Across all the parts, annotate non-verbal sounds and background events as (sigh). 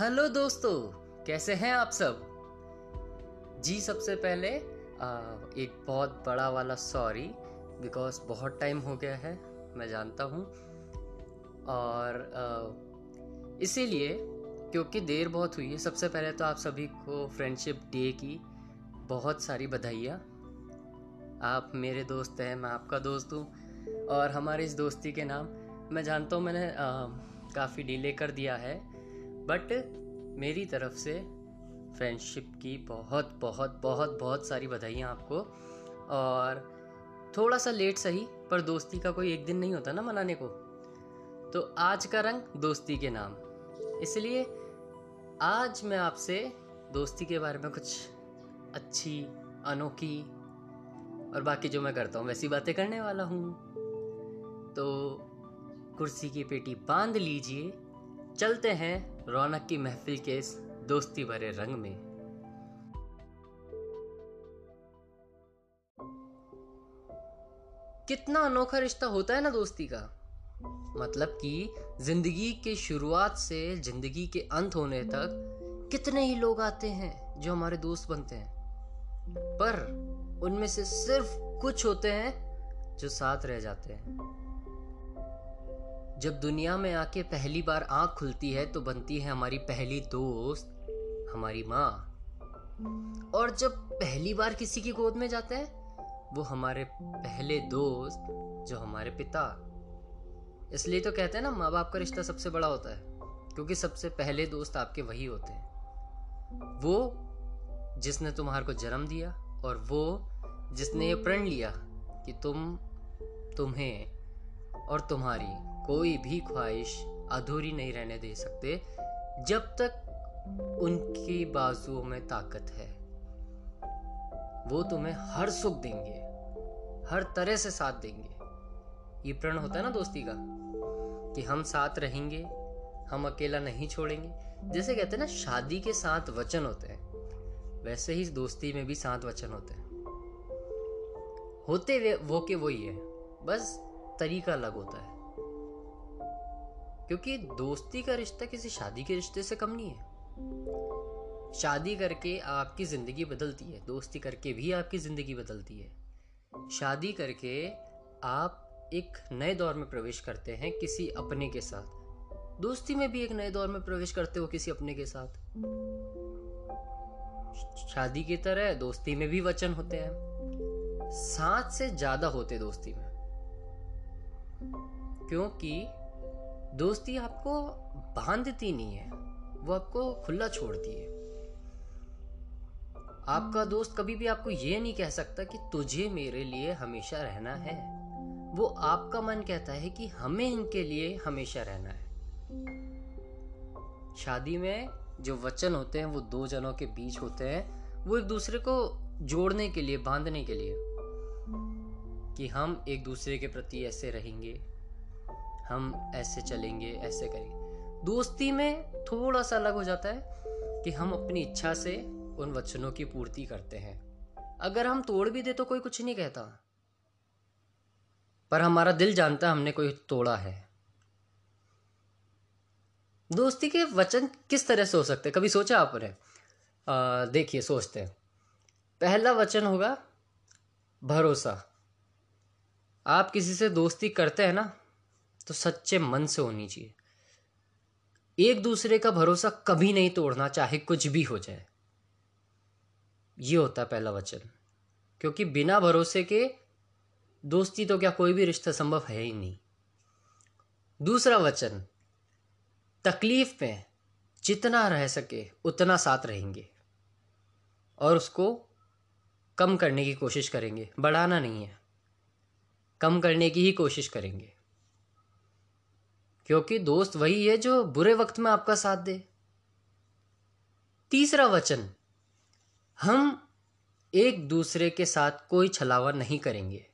Hello दोस्तों कैसे हैं आप सब? जी सबसे पहले आ, एक बहुत बड़ा वाला सॉरी बिकॉज़ बहुत टाइम हो गया है मैं जानता हूँ। और इसीलिए क्योंकि देर बहुत हुई है सबसे पहले तो आप सभी को फ्रेंडशिप डे की बहुत सारी बधाइयाँ। आप मेरे दोस्त हैं मैं आपका दोस्त हूँ और हमारी इस दोस्ती के नाम मैं जानता हूँ मैंने काफ़ी डिले कर दिया है। बट मेरी तरफ़ से फ्रेंडशिप की बहुत बहुत बहुत बहुत सारी बधाइयाँ आपको। और थोड़ा सा लेट सही, पर दोस्ती का कोई एक दिन नहीं होता ना मनाने को। तो आज का रंग दोस्ती के नाम। इसलिए आज मैं आपसे दोस्ती के बारे में कुछ अच्छी, अनोखी और बाकी जो मैं करता हूँ, वैसी बातें करने वाला हूँ। तो कुर्सी की पेटी बाँध लीजिए, चलते हैं रौनक की महफिल के इस दोस्ती भरे रंग में। कितना अनोखा रिश्ता होता है ना दोस्ती का। मतलब कि ज़िंदगी के शुरुआत से ज़िंदगी के अंत होने तक कितने ही लोग आते हैं जो हमारे दोस्त बनते हैं। पर उनमें से सिर्फ़ कुछ होते हैं जो साथ रह जाते हैं। जब दुनिया में आके पहली बार आँख खुलती है तो बनती है हमारी पहली दोस्त, हमारी माँ। और जब पहली बार किसी की गोद में जाते हैं, वो हमारे पहले दोस्त, जो हमारे पिता। इसलिए तो कहते हैं ना माँ बाप का रिश्ता सबसे बड़ा होता है, क्योंकि सबसे पहले दोस्त आपके वही होते हैं। वो जिसने तुम्हारे को जन्म दिया, और वो जिसने ये प्रण लिया कि तुम, तुम्हें और तुम्हारी कोई भी ख्वाहिश अधूरी नहीं रहने दे सकते, जब तक उनकी बाजुओं में ताकत है। वो तुम्हें हर सुख देंगे, हर तरह से साथ देंगे। ये प्रण होता है ना दोस्ती का, कि हम साथ रहेंगे, हम अकेला नहीं छोड़ेंगे। जैसे कहते हैं ना, शादी के साथ वचन होते हैं, वैसे ही दोस्ती में भी साथ वचन होते हैं। होते वे, वो के वही है, बस तरीका अलग होता है। क्योंकि दोस्ती का रिश्ता किसी शादी के रिश्ते से कम नहीं है। शादी करके आपकी ज़िंदगी बदलती है, दोस्ती करके भी आपकी ज़िंदगी बदलती है। शादी करके आप एक नए दौर में प्रवेश करते हैं किसी अपने के साथ। दोस्ती में भी एक नए दौर में प्रवेश करते हो किसी अपने के साथ। शादी की तरह दोस्ती में भी वचन होते हैं। सात से ज़्यादा होते दोस्ती में। क्योंकि दोस्ती आपको बांधती नहीं है, वो आपको खुला छोड़ती है। आपका दोस्त कभी भी आपको ये नहीं कह सकता कि तुझे मेरे लिए हमेशा रहना है। वो आपका मन कहता है कि हमें इनके लिए हमेशा रहना है। शादी में जो वचन होते हैं, वो दो जनों के बीच होते हैं, वो एक दूसरे को जोड़ने के लिए, बांधने के लिए। कि हम एक दूसरे के प्रति ऐसे रहेंगे, हम ऐसे चलेंगे, ऐसे करेंगे। दोस्ती में थोड़ा सा अलग हो जाता है कि हम अपनी इच्छा से उन वचनों की पूर्ति करते हैं। अगर हम तोड़ भी दे तो कोई कुछ नहीं कहता। पर हमारा दिल जानता हमने कोई तोड़ा है। दोस्ती के वचन किस तरह से हो सकते हैं? कभी सोचा आपने देखिए, सोचते हैं। पहला वचन होगा, भरोसा। आप किसी से दोस्ती करते हैं ना तो सच्चे मन से होनी चाहिए। एक दूसरे का भरोसा कभी नहीं तोड़ना, चाहे कुछ भी हो जाए। ये होता है पहला वचन। क्योंकि बिना भरोसे के दोस्ती तो क्या कोई भी रिश्ता संभव है ही नहीं। दूसरा वचन, तकलीफ़ में जितना रह सके, उतना साथ रहेंगे। और उसको कम करने की कोशिश करेंगे। बढ़ाना नहीं है। कम करने की ही कोशिश करेंगे। क्योंकि दोस्त वही है जो बुरे वक्त में आपका साथ दे। तीसरा वचन, हम एक दूसरे के साथ कोई छलावा नहीं करेंगे।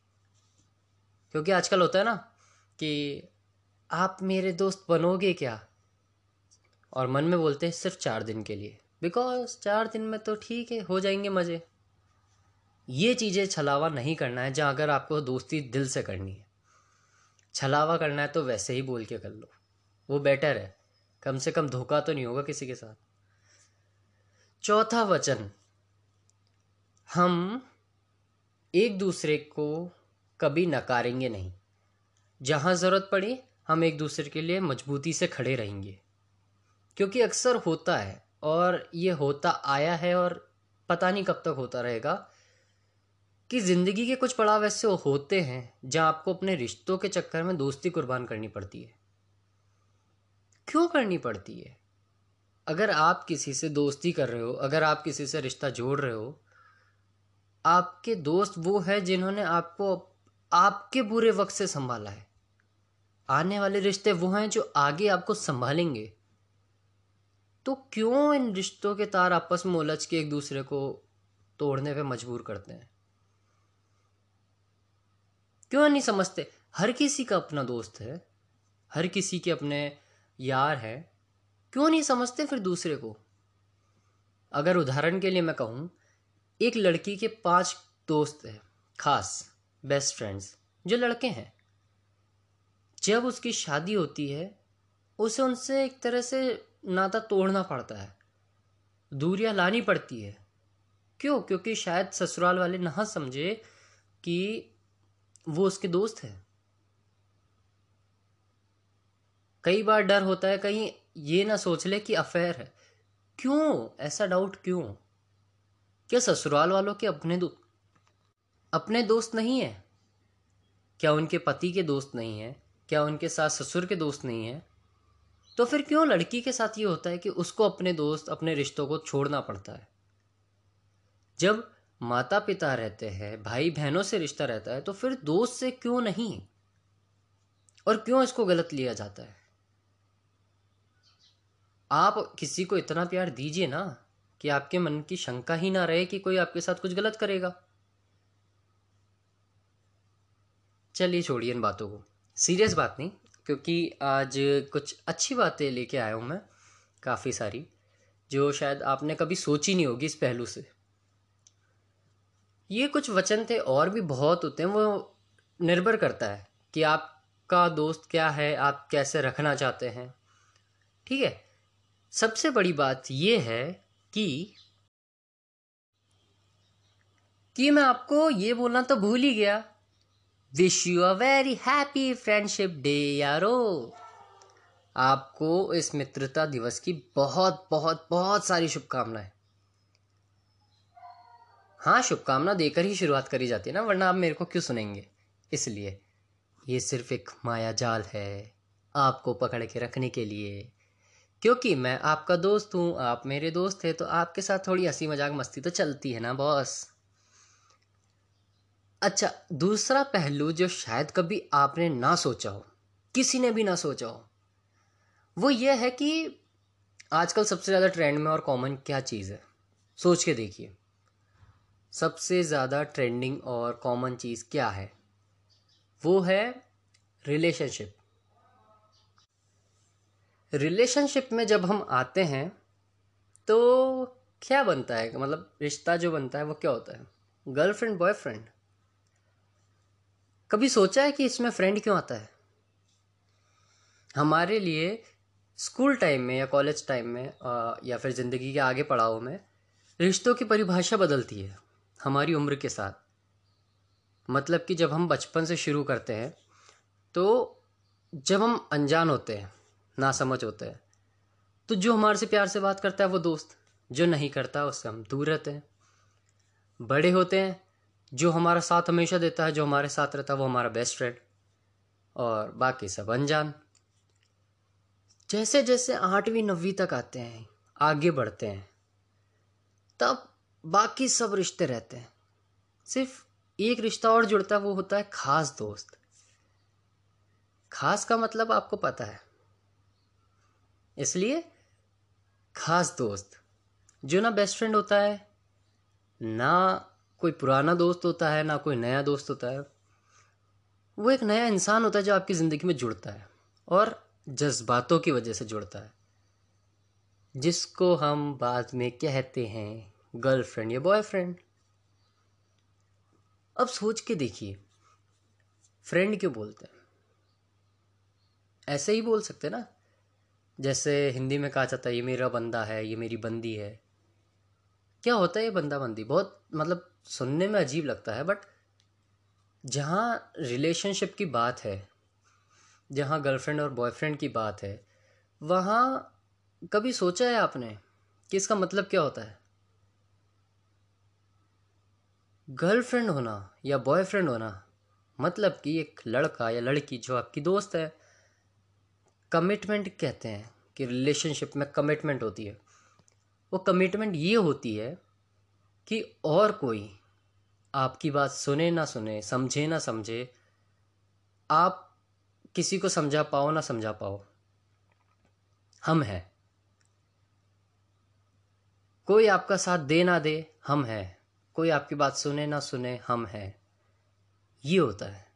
क्योंकि आजकल होता है ना कि आप मेरे दोस्त बनोगे क्या? और मन में बोलते हैं, सिर्फ़ चार दिन के लिए। बिकॉज़ चार दिन में तो ठीक है, हो जाएँगे मज़े। ये चीज़ें छलावा नहीं करना है, जहाँ अगर आपको दोस्ती दिल से करनी है। छलावा करना है तो वैसे ही बोल के कर लो। वो बेटर है। कम से कम धोखा तो नहीं होगा किसी के साथ। चौथा वचन। हम एक दूसरे को कभी नकारेंगे नहीं। जहाँ ज़रूरत पड़ी, हम एक दूसरे के लिए मजबूती से खड़े रहेंगे। क्योंकि अक्सर होता है, और ये होता आया है, और पता नहीं कब तक होता रहेगा कि ज़िंदगी के कुछ पड़ाव ऐसे होते हैं, जहाँ आपको अपने रिश्तों के चक्कर में दोस्ती कुर्बान करनी पड़ती है। क्यों करनी पड़ती है? अगर आप किसी से दोस्ती कर रहे हो, अगर आप किसी से रिश्ता जोड़ रहे हो, आपके दोस्त वो है जिन्होंने आपको आपके बुरे वक्त से संभाला है। आने वाले रिश्ते वो हैं जो आगे आपको संभालेंगे। तो क्यों इन रिश्तों के तार आपस में उलझ के एक दूसरे को तोड़ने पे मजबूर करते हैं? क्यों नहीं समझते? हर किसी का अपना दोस्त है, हर किसी के अपने यार है। क्यों नहीं समझते फिर दूसरे को? अगर उदाहरण के लिए मैं कहूँ, एक लड़की के पाँच दोस्त हैं, खास बेस्ट फ्रेंड्स जो लड़के हैं। जब उसकी शादी होती है, उसे उनसे एक तरह से नाता तोड़ना पड़ता है, दूरियाँ लानी पड़ती है। क्यों? क्योंकि शायद ससुराल वाले ना समझे कि वो उसके दोस्त है। कई बार डर होता है, कहीं ये ना सोच ले कि अफेयर है। क्यों? ऐसा डाउट क्यों? क्या ससुराल वालों के अपने दो, अपने दोस्त नहीं है? क्या उनके पति के दोस्त नहीं है? क्या उनके सास ससुर के दोस्त नहीं है? तो फिर क्यों लड़की के साथ ये होता है कि उसको अपने दोस्त, अपने रिश्तों को छोड़ना पड़ता है? जब माता पिता रहते हैं भाई बहनों से रिश्ता रहता है तो फिर दोस्त से क्यों नहीं? और क्यों इसको गलत लिया जाता है? आप किसी को इतना प्यार दीजिए ना कि आपके मन की शंका ही ना रहे कि कोई आपके साथ कुछ गलत करेगा। चलिए छोड़िए इन बातों को। सीरियस बात नहीं, क्योंकि आज कुछ अच्छी बातें लेके आया हूँ मैं, काफ़ी सारी, जो शायद आपने कभी सोची नहीं होगी इस पहलू से। ये कुछ वचन थे, और भी बहुत होते हैं, वो निर्भर करता है कि आपका दोस्त क्या है, आप कैसे रखना चाहते हैं। ठीक है? सबसे बड़ी बात ये है कि कि मैं आपको ये बोलना तो भूल ही गया। Wish you a very happy friendship day यारो। आपको इस मित्रता दिवस की बहुत बहुत बहुत सारी शुभकामनाएँ। हाँ शुभकामना देकर ही शुरुआत करी जाती है ना, वरना आप मेरे को क्यों सुनेंगे? इसलिए, ये सिर्फ़ एक माया जाल है आपको पकड़ के रखने के लिए। क्योंकि मैं आपका दोस्त हूँ, आप मेरे दोस्त थे तो आपके साथ थोड़ी हँसी मज़ाक मस्ती तो चलती है ना, बॉस। अच्छा दूसरा पहलू जो शायद कभी आपने ना सोचा हो, किसी ने भी ना सोचा हो, वो ये है कि आजकल सबसे ज़्यादा ट्रेंड में और कॉमन क्या चीज़ है? सोच के देखिए। सबसे ज़्यादा ट्रेंडिंग और कॉमन चीज़ क्या है? वो है रिलेशनशिप रिलेशनशिप में जब हम आते हैं तो क्या बनता है? मतलब रिश्ता जो बनता है, वो क्या होता है? गर्लफ्रेंड बॉयफ्रेंड कभी सोचा है कि इसमें फ्रेंड क्यों आता है? हमारे लिए स्कूल टाइम में या कॉलेज टाइम में या फिर ज़िंदगी के आगे पड़ाव में, रिश्तों की परिभाषा बदलती है। हमारी उम्र के साथ। मतलब कि जब हम बचपन से शुरू करते हैं तो जब हम अनजान होते हैं ना समझ होते हैं तो जो हमारे से प्यार से बात करता है वो दोस्त, जो नहीं करता उससे हम दूर रहते हैं। बड़े होते हैं, जो हमारा साथ हमेशा देता है, जो हमारे साथ रहता है वो हमारा बेस्ट फ्रेंड और बाकी सब अनजान। जैसे जैसे आठवीं, नवीं तक आते हैं, आगे बढ़ते हैं, तब बाकी सब रिश्ते रहते हैं। सिर्फ़ एक रिश्ता और जुड़ता है वो होता है खास दोस्त। खास का मतलब आपको पता है। इसलिए खास दोस्त, जो ना बेस्ट फ्रेंड होता है, ना कोई पुराना दोस्त होता है, ना कोई नया दोस्त होता है, वो एक नया इंसान होता है जो आपकी ज़िंदगी में जुड़ता है और जज्बातों की वजह से जुड़ता है, जिसको हम बाद में कहते हैं गर्लफ्रेंड या बॉयफ्रेंड। अब सोच के देखिए, फ्रेंड क्यों बोलते हैं? ऐसे ही बोल सकते ना? जैसे हिंदी में कहा जाता है, ये मेरा बंदा है, ये मेरी बंदी है। क्या होता है ये बंदा बंदी बहुत मतलब सुनने में अजीब लगता है बट जहाँ रिलेशनशिप की बात है, जहाँ गर्लफ्रेंड और बॉयफ्रेंड की बात है, वहाँ कभी सोचा है आपने कि इसका मतलब क्या होता है? गर्लफ्रेंड होना या बॉयफ्रेंड होना मतलब कि एक लड़का या लड़की जो आपकी दोस्त है कमिटमेंट कहते हैं कि रिलेशनशिप में कमिटमेंट होती है। वो कमिटमेंट ये होती है कि और कोई आपकी बात सुने ना सुने, समझे ना समझे, आप किसी को समझा पाओ ना समझा पाओ। हम हैं। कोई आपका साथ दे ना दे, हम हैं। कोई आपकी बात सुने ना सुने, हम हैं। ये होता है।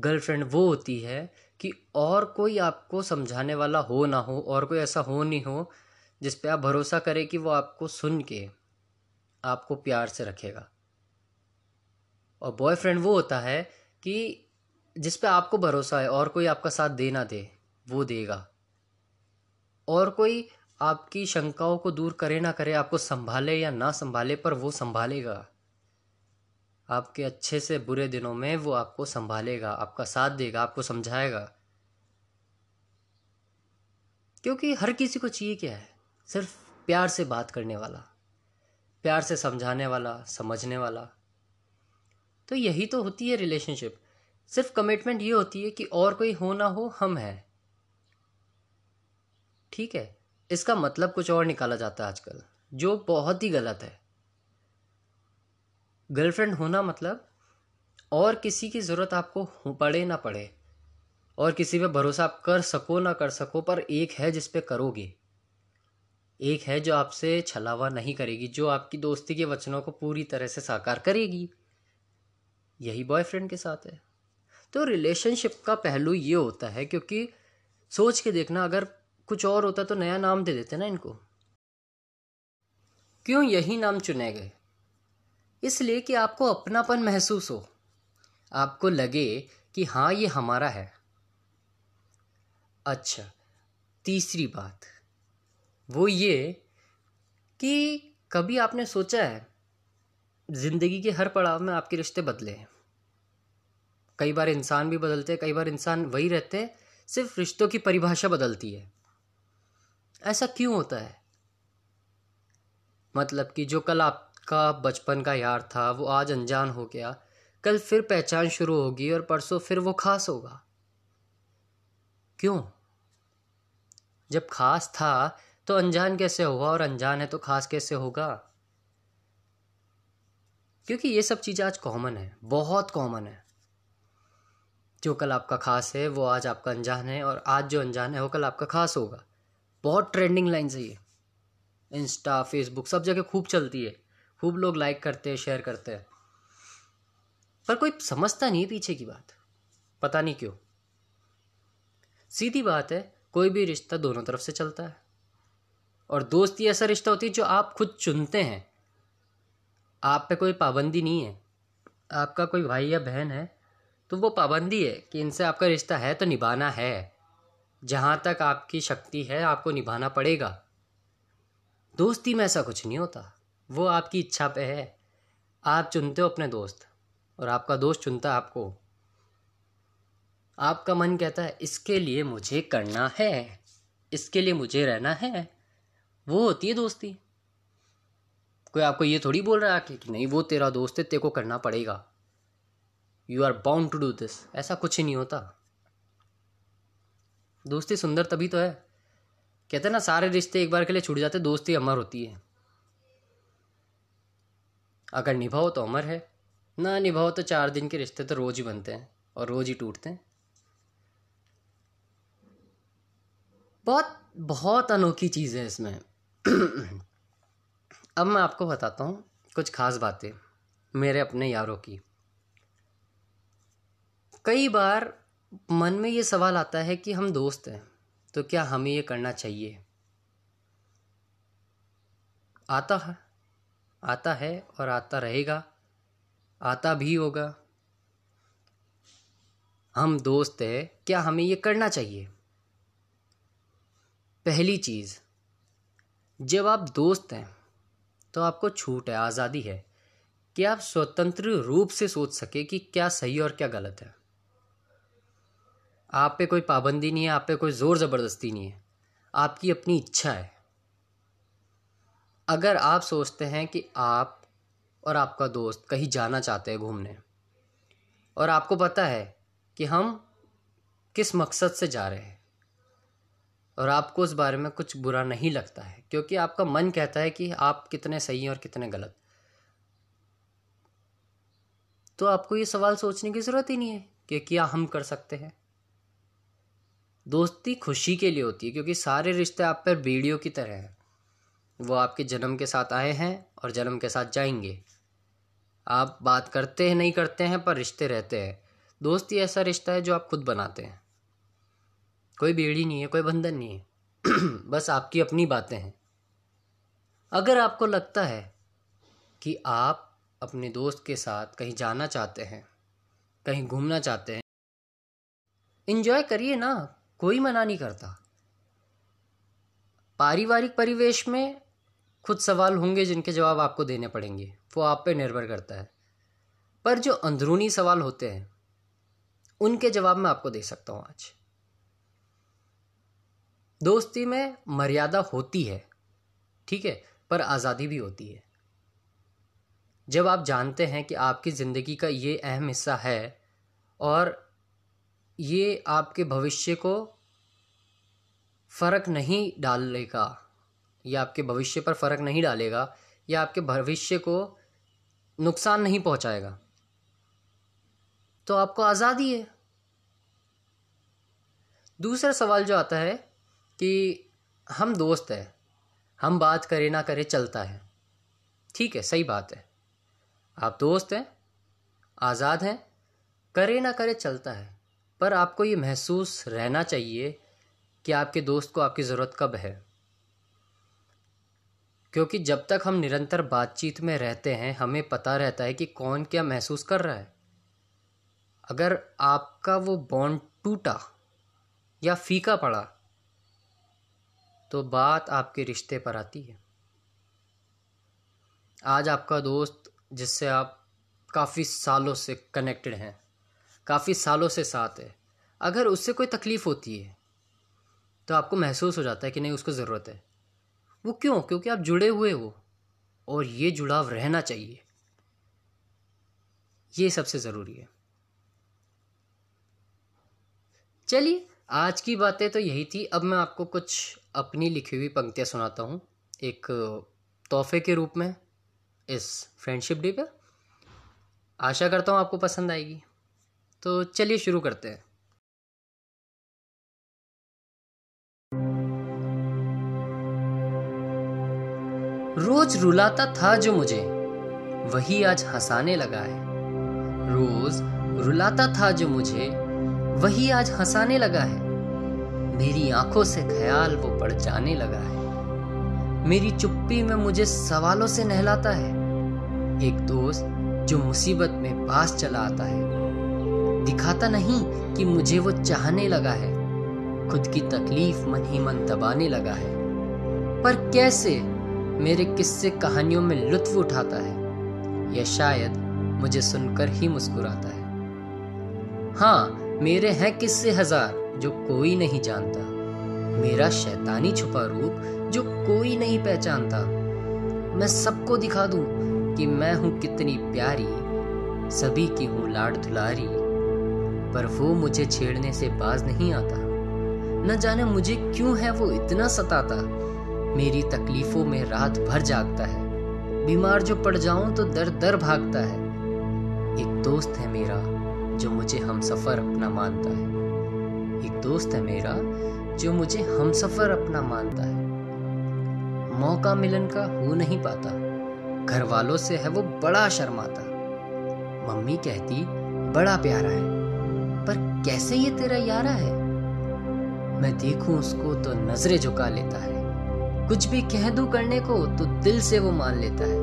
गर्लफ्रेंड वो होती है कि और कोई आपको समझाने वाला हो ना हो, और कोई ऐसा हो नहीं हो, जिस पे आप भरोसा करें कि वो आपको सुन के, आपको प्यार से रखेगा। और बॉयफ्रेंड वो होता है कि जिस पे आपको भरोसा है, और कोई आपका साथ दे ना दे, वो देगा। और कोई आपकी शंकाओं को दूर करे ना करे, आपको संभाले या ना संभाले, पर वो संभालेगा। आपके अच्छे से बुरे दिनों में वो आपको संभालेगा, आपका साथ देगा, आपको समझाएगा। क्योंकि हर किसी को चाहिए क्या है? सिर्फ़ प्यार से बात करने वाला, प्यार से समझाने वाला, समझने वाला। तो यही तो होती है रिलेशनशिप सिर्फ़ कमिटमेंट ये होती है कि और कोई हो ना हो, हम हैं। ठीक है? इसका मतलब कुछ और निकाला जाता है आजकल, जो बहुत ही गलत है। गर्लफ्रेंड होना मतलब और किसी की ज़रूरत आपको पड़े ना पड़े, और किसी पे भरोसा आप कर सको ना कर सको, पर एक है जिस पे करोगे। एक है जो आपसे छलावा नहीं करेगी, जो आपकी दोस्ती के वचनों को पूरी तरह से साकार करेगी। यही बॉयफ्रेंड के साथ है। तो रिलेशनशिप का पहलू ये होता है, क्योंकि सोच के देखना, अगर कुछ और होता तो नया नाम दे देते ना इनको। क्यों यही नाम चुने गए? इसलिए कि आपको अपनापन महसूस हो। आपको लगे कि हाँ ये हमारा है। अच्छा तीसरी बात। वो ये कि कभी आपने सोचा है, ज़िंदगी के हर पड़ाव में आपके रिश्ते बदले हैं। कई बार इंसान भी बदलते हैं, कई बार इंसान वही रहते हैं, सिर्फ़ रिश्तों की परिभाषा बदलती है। ऐसा क्यों होता है? मतलब कि जो कल आपका बचपन का यार था, वो आज अनजान हो गया। कल फिर पहचान शुरू होगी और परसों फिर वो खास होगा। क्यों? जब खास था तो अनजान कैसे होगा और अनजान है तो खास कैसे होगा? क्योंकि ये सब चीज़ें आज कॉमन है, बहुत कॉमन है। जो कल आपका खास है, वो आज आपका अनजान है और आज जो अनजान है, वो कल आपका खास होगा। बहुत ट्रेंडिंग लाइन से ये। इंस्टा फेसबुक सब जगह खूब चलती है। खूब लोग लाइक करते हैं शेयर करते हैं। पर कोई समझता नहीं पीछे की बात। पता नहीं क्यों। सीधी बात है, कोई भी रिश्ता दोनों तरफ़ से चलता है। और दोस्ती ऐसा रिश्ता होती है जो आप खुद चुनते हैं। आप पे कोई पाबंदी नहीं है। आपका कोई भाई या बहन है तो वो पाबंदी है कि इनसे आपका रिश्ता है तो निभाना है। जहाँ तक आपकी शक्ति है, आपको निभाना पड़ेगा। दोस्ती में ऐसा कुछ नहीं होता। वो आपकी इच्छा पे है। आप चुनते हो अपने दोस्त, और आपका दोस्त चुनता है आपको। आपका मन कहता है, इसके लिए मुझे करना है। इसके लिए मुझे रहना है। वो होती है दोस्ती। कोई आपको ये थोड़ी बोल रहा है कि नहीं, वो तेरा दोस्त है, तेरे को करना पड़ेगा। You are bound to do this ऐसा कुछ ही नहीं होता। दोस्ती सुंदर तभी तो है। कहते हैं ना, सारे रिश्ते एक बार के लिए छूट जाते, दोस्ती अमर होती है। अगर निभाओ तो अमर है, ना निभाओ तो चार दिन के रिश्ते तो रोज ही बनते हैं और रोज ही टूटते हैं। बहुत बहुत अनोखी चीज़ है इसमें। (clears throat) अब मैं आपको बताता हूँ कुछ खास बातें मेरे अपने यारों की। कई बार मन में ये सवाल आता है कि हम दोस्त हैं तो क्या हमें ये करना चाहिए? आता है आता है और आता रहेगा, आता भी होगा। हम दोस्त हैं, क्या हमें ये करना चाहिए? पहली चीज़, जब आप दोस्त हैं तो आपको छूट है, आज़ादी है। कि आप स्वतंत्र रूप से सोच सके कि क्या सही और क्या गलत है? आप पे कोई पाबंदी नहीं है, आप पे कोई ज़ोर ज़बरदस्ती नहीं है। आपकी अपनी इच्छा है। अगर आप सोचते हैं कि आप और आपका दोस्त कहीं जाना चाहते हैं घूमने, और आपको पता है कि हम किस मकसद से जा रहे हैं, और आपको उस बारे में कुछ बुरा नहीं लगता है, क्योंकि आपका मन कहता है कि आप कितने सही हैं और कितने गलत तो आपको ये सवाल सोचने की ज़रूरत ही नहीं है कि क्या हम कर सकते हैं। दोस्ती खुशी के लिए होती है, क्योंकि सारे रिश्ते आप पर वीडियो की तरह हैं। वो आपके जन्म के साथ आए हैं और जन्म के साथ जाएँगे। आप बात करते हैं, नहीं करते हैं, पर रिश्ते रहते हैं। दोस्ती ऐसा रिश्ता है जो आप खुद बनाते हैं। कोई बेड़ी नहीं है, कोई बंधन नहीं है। (clears throat) बस आपकी अपनी बातें हैं। अगर आपको लगता है कि आप अपने दोस्त के साथ कहीं जाना चाहते हैं, कहीं घूमना चाहते हैं इन्जॉय करिए ना। कोई मना नहीं करता। पारिवारिक परिवेश में खुद सवाल होंगे जिनके जवाब आपको देने पड़ेंगे। वो आप पे निर्भर करता है। पर जो अंदरूनी सवाल होते हैं, उनके जवाब मैं आपको दे सकता हूँ आज। दोस्ती में मर्यादा होती है, ठीक है, पर आज़ादी भी होती है। जब आप जानते हैं कि आपकी ज़िंदगी का ये अहम हिस्सा है और ये आपके भविष्य को फ़र्क नहीं डालेगा, या आपके भविष्य पर फ़र्क नहीं डालेगा, या आपके भविष्य को नुकसान नहीं पहुंचाएगा। तो आपको आज़ादी है। दूसरा सवाल जो आता है कि हम दोस्त हैं, हम बात करें ना करें चलता है। ठीक है, सही बात है। आप दोस्त हैं, आज़ाद हैं, करे ना करे चलता है। पर आपको ये महसूस रहना चाहिए कि आपके दोस्त को आपकी ज़रूरत कब है। क्योंकि जब तक हम निरंतर बातचीत में रहते हैं, हमें पता रहता है कि कौन क्या महसूस कर रहा है। अगर आपका वो बॉन्ड टूटा या फीका पड़ा तो बात आपके रिश्ते पर आती है। आज आपका दोस्त, जिससे आप काफ़ी सालों से कनेक्टेड हैं काफ़ी सालों से साथ है। अगर उससे कोई तकलीफ़ होती है तो आपको महसूस हो जाता है कि नहीं, उसको ज़रूरत है। वो क्यों? क्योंकि आप जुड़े हुए हो, और ये जुड़ाव रहना चाहिए। ये सबसे ज़रूरी है। चलिए, आज की बातें तो यही थी। अब मैं आपको कुछ अपनी लिखी हुई पंक्तियाँ सुनाता हूँ। एक तोहफे के रूप में, इस फ्रेंडशिप डे पर आशा करता हूँ आपको पसंद आएगी। तो चलिए शुरू करते हैं। रोज रुलाता था जो मुझे, वही आज हंसाने लगा है। रोज रुलाता था जो मुझे, वही आज हंसाने लगा है। मेरी आँखों से ख्याल वो पड़ जाने लगा है। मेरी चुप्पी में मुझे सवालों से नहलाता है। एक दोस्त जो मुसीबत में पास चला आता है। दिखाता नहीं कि मुझे वो चाहने लगा है। खुद की तकलीफ़ मन ही मन दबाने लगा है। पर कैसे मेरे किस्से कहानियों में लुत्फ उठाता है? या शायद मुझे सुनकर ही मुस्कुराता है। हाँ मेरे हैं किस्से हज़ार जो कोई नहीं जानता। मेरा शैतानी छुपा रूप जो कोई नहीं पहचानता। मैं सबको दिखा दूँ कि मैं हूँ कितनी प्यारी, सभी की हूँ लाड दुलारी। पर वो मुझे छेड़ने से बाज नहीं आता। न जाने मुझे क्यों है वो इतना सताता। मेरी तकलीफों में रात भर जागता है। बीमार जो पड़ जाऊँ तो दर दर भागता है। एक दोस्त है मेरा, जो मुझे हम सफ़र अपना मानता है। एक दोस्त है मेरा, जो मुझे हम सफ़र अपना मानता है। मौका मिलन का हो नहीं पाता। घर वालों से है वो बड़ा शर्माता। मम्मी कहती, बड़ा प्यारा है। कैसे ये तेरा यारा है? मैं देखूँ उसको तो नज़रें झुका लेता है। कुछ भी कह दूँ करने को तो दिल से वो मान लेता है।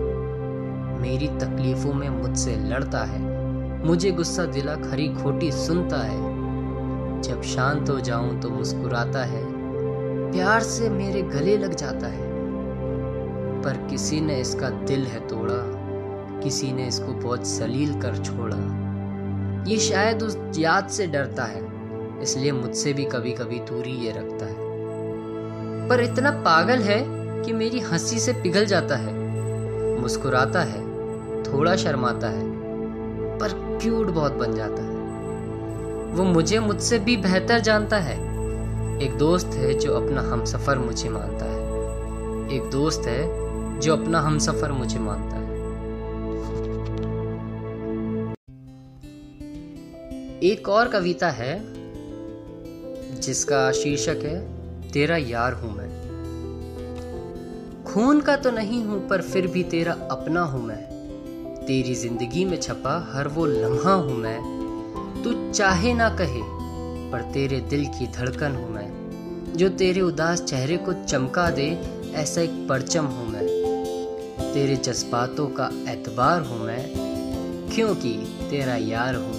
मेरी तकलीफों में मुझसे लड़ता है। मुझे गुस्सा दिला, खरी खोटी सुनता है। जब शांत हो जाऊँ तो मुस्कुराता है। प्यार से मेरे गले लग जाता है। पर किसी ने इसका दिल है तोड़ा, किसी ने इसको बहुत सलील कर छोड़ा। ये शायद उस याद से डरता है, इसलिए मुझसे भी कभी कभी दूरी ये रखता है। पर इतना पागल है कि मेरी हँसी से पिघल जाता है, मुस्कुराता है, थोड़ा शर्माता है, पर क्यूट बहुत बन जाता है। वो मुझे मुझसे भी बेहतर जानता है। एक दोस्त है जो अपना हम सफ़र मुझे मानता है। एक दोस्त है जो अपना हम सफ़र मुझे मानता है। एक और कविता है, जिसका शीर्षक है, तेरा यार हूँ मैं। खून का तो नहीं हूँ, पर फिर भी तेरा अपना हूँ मैं। तेरी ज़िंदगी में छपा हर वो लम्हा हूँ मैं। तू चाहे ना कहे, पर तेरे दिल की धड़कन हूँ मैं। जो तेरे उदास चेहरे को चमका दे, ऐसा एक परचम हूँ मैं। तेरे जज्बातों का एतबार हूँ मैं, क्योंकि तेरा यार हूँ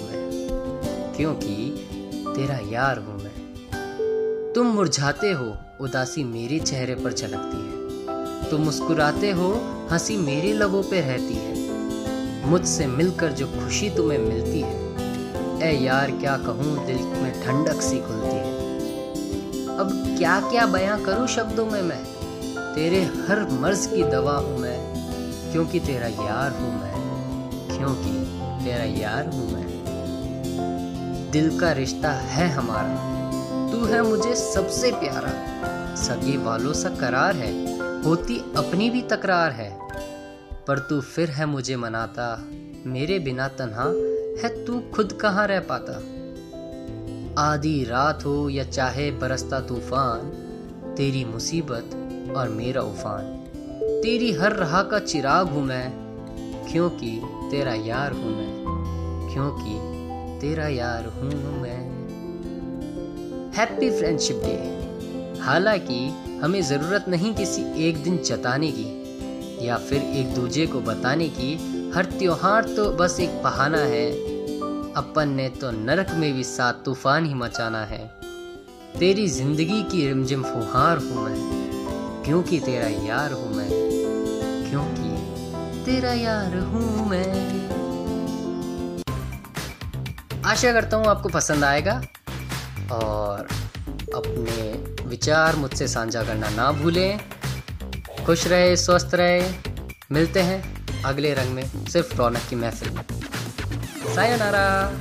क्योंकि तेरा यार हूँ मैं। तुम मुरझाते हो, उदासी मेरे चेहरे पर झलकती है। तुम मुस्कुराते हो, हँसी मेरे लबों पे रहती है। मुझसे मिलकर जो खुशी तुम्हें मिलती है ए यार क्या कहूँ, दिल में ठंडक सी खुलती है। अब क्या क्या बयां करूँ शब्दों में मैं? तेरे हर मर्ज की दवा हूँ मैं, क्योंकि तेरा यार हूँ मैं, क्योंकि तेरा यार हूँ मैं। दिल का रिश्ता है हमारा। तू है मुझे सबसे प्यारा। सगे वालों सा करार है, होती अपनी भी तकरार है। पर तू फिर है मुझे मनाता, मेरे बिना तन्हा है तू खुद कहाँ रह पाता। आधी रात हो या चाहे बरसता तूफ़ान, तेरी मुसीबत और मेरा उफान। तेरी हर राह का चिराग हूँ मैं, क्योंकि तेरा यार हूँ मैं, क्योंकि तेरा यार हूँ मैं। हैप्पी फ्रेंडशिप डे हालाँकि हमें ज़रूरत नहीं किसी एक दिन जताने की, या फिर एक दूजे को बताने की। हर त्योहार तो बस एक बहाना है। अपन ने तो नरक में भी साथ तूफ़ान ही मचाना है। तेरी ज़िंदगी की रिमझिम फुहार हूँ मैं। क्योंकि तेरा यार हूँ मैं। क्योंकि तेरा यार हूँ मैं। आशा करता हूँ आपको पसंद आएगा और अपने विचार मुझसे साझा करना ना भूलें। खुश रहे, स्वस्थ रहे। मिलते हैं अगले रंग में सिर्फ़ रौनक की महफिल में। साया नारा।